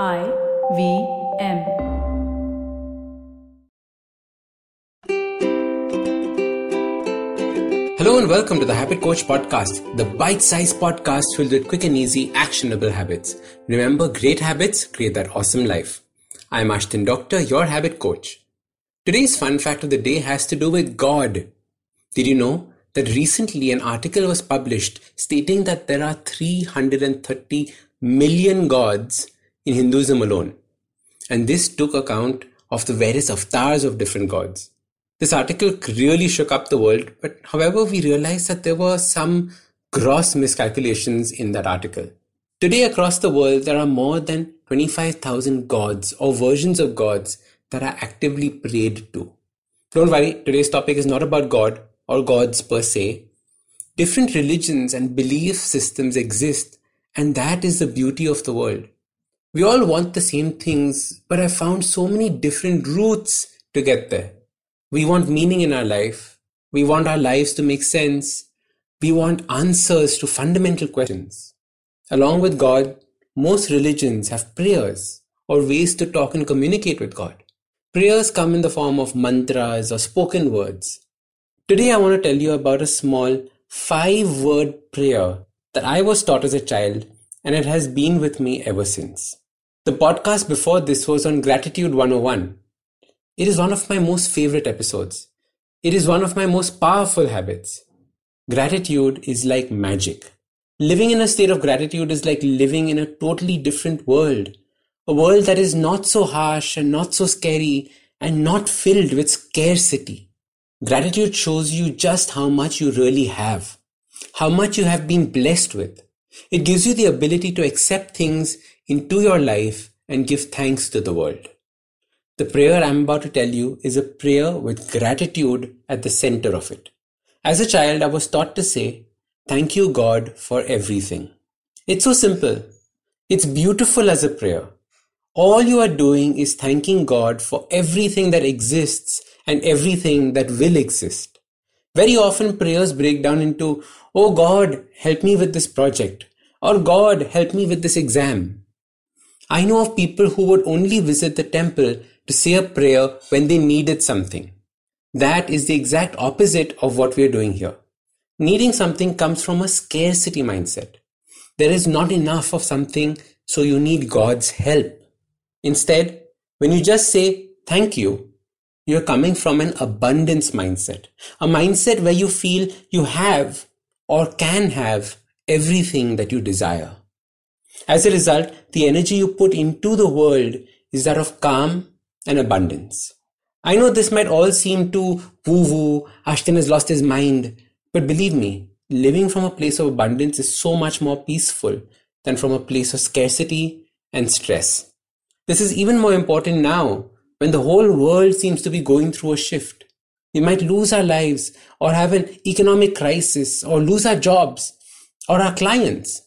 I V M. Hello and welcome to the Habit Coach Podcast, the bite sized podcast filled with quick and easy, actionable habits. Remember, great habits create that awesome life. I'm Ashdin Doctor, your habit coach. Today's fun fact of the day has to do with God. Did you know that recently an article was published stating that there are 330 million gods in Hinduism alone? And this took account of the various avatars of different gods. This article really shook up the world, but however, we realized that there were some gross miscalculations in that article. Today, across the world, there are more than 25,000 gods or versions of gods that are actively prayed to. Don't worry, today's topic is not about God or gods per se. Different religions and belief systems exist, and that is the beauty of the world. We all want the same things, but I found so many different routes to get there. We want meaning in our life. We want our lives to make sense. We want answers to fundamental questions. Along with God, most religions have prayers or ways to talk and communicate with God. Prayers come in the form of mantras or spoken words. Today, I want to tell you about a small five word prayer that I was taught as a child and it has been with me ever since. The podcast before this was on Gratitude 101 it is one of my most favorite episodes. It is one of my most powerful habits. Gratitude is like magic. Living in a state of gratitude is like living in a totally different world. A world that is not so harsh and not so scary and not filled with scarcity. Gratitude shows you just how much you really have, how much you have been blessed with. It gives you the ability to accept things into your life and give thanks to the world. The prayer I'm about to tell you is a prayer with gratitude at the center of it. As a child, I was taught to say, Thank you, God, for everything. It's so simple. It's beautiful as a prayer. All you are doing is thanking God for everything that exists and everything that will exist. Very often, prayers break down into, Oh God, help me with this project, or God, help me with this exam. I know of people who would only visit the temple to say a prayer when they needed something. That is the exact opposite of what we are doing here. Needing something comes from a scarcity mindset. There is not enough of something, so you need God's help. Instead, when you just say thank you, you're coming from an abundance mindset, a mindset where you feel you have or can have everything that you desire. As a result, the energy you put into the world is that of calm and abundance. I know this might all seem too woo woo, Ashdin has lost his mind, but believe me, living from a place of abundance is so much more peaceful than from a place of scarcity and stress. This is even more important now when the whole world seems to be going through a shift. We might lose our lives or have an economic crisis or lose our jobs or our clients.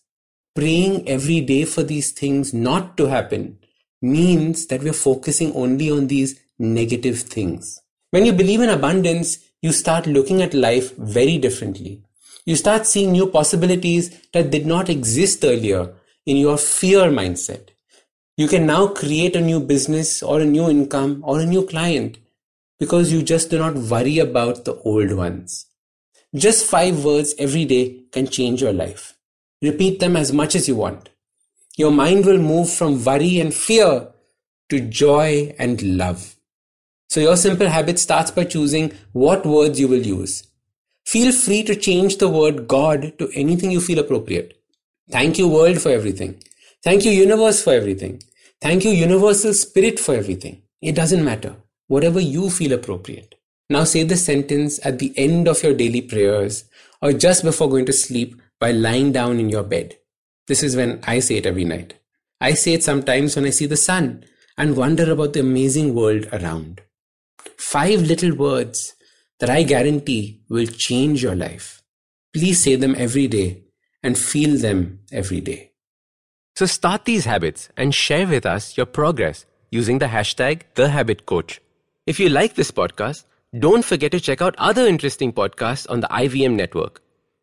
Praying every day for these things not to happen means that we're focusing only on these negative things. When you believe in abundance, you start looking at life very differently. You start seeing new possibilities that did not exist earlier in your fear mindset. You can now create a new business or a new income or a new client because you just do not worry about the old ones. Just five words every day can change your life. Repeat them as much as you want. Your mind will move from worry and fear to joy and love. So your simple habit starts by choosing what words you will use. Feel free to change the word God to anything you feel appropriate. Thank you world for everything. Thank you universe for everything. Thank you universal spirit for everything. It doesn't matter. Whatever you feel appropriate. Now say this sentence at the end of your daily prayers or just before going to sleep while lying down in your bed. This is when I say it every night. I say it sometimes when I see the sun and wonder about the amazing world around. Five little words that I guarantee will change your life. Please say them every day and feel them every day. So start these habits and share with us your progress using the hashtag TheHabitCoach. If you like this podcast, don't forget to check out other interesting podcasts on the IVM network.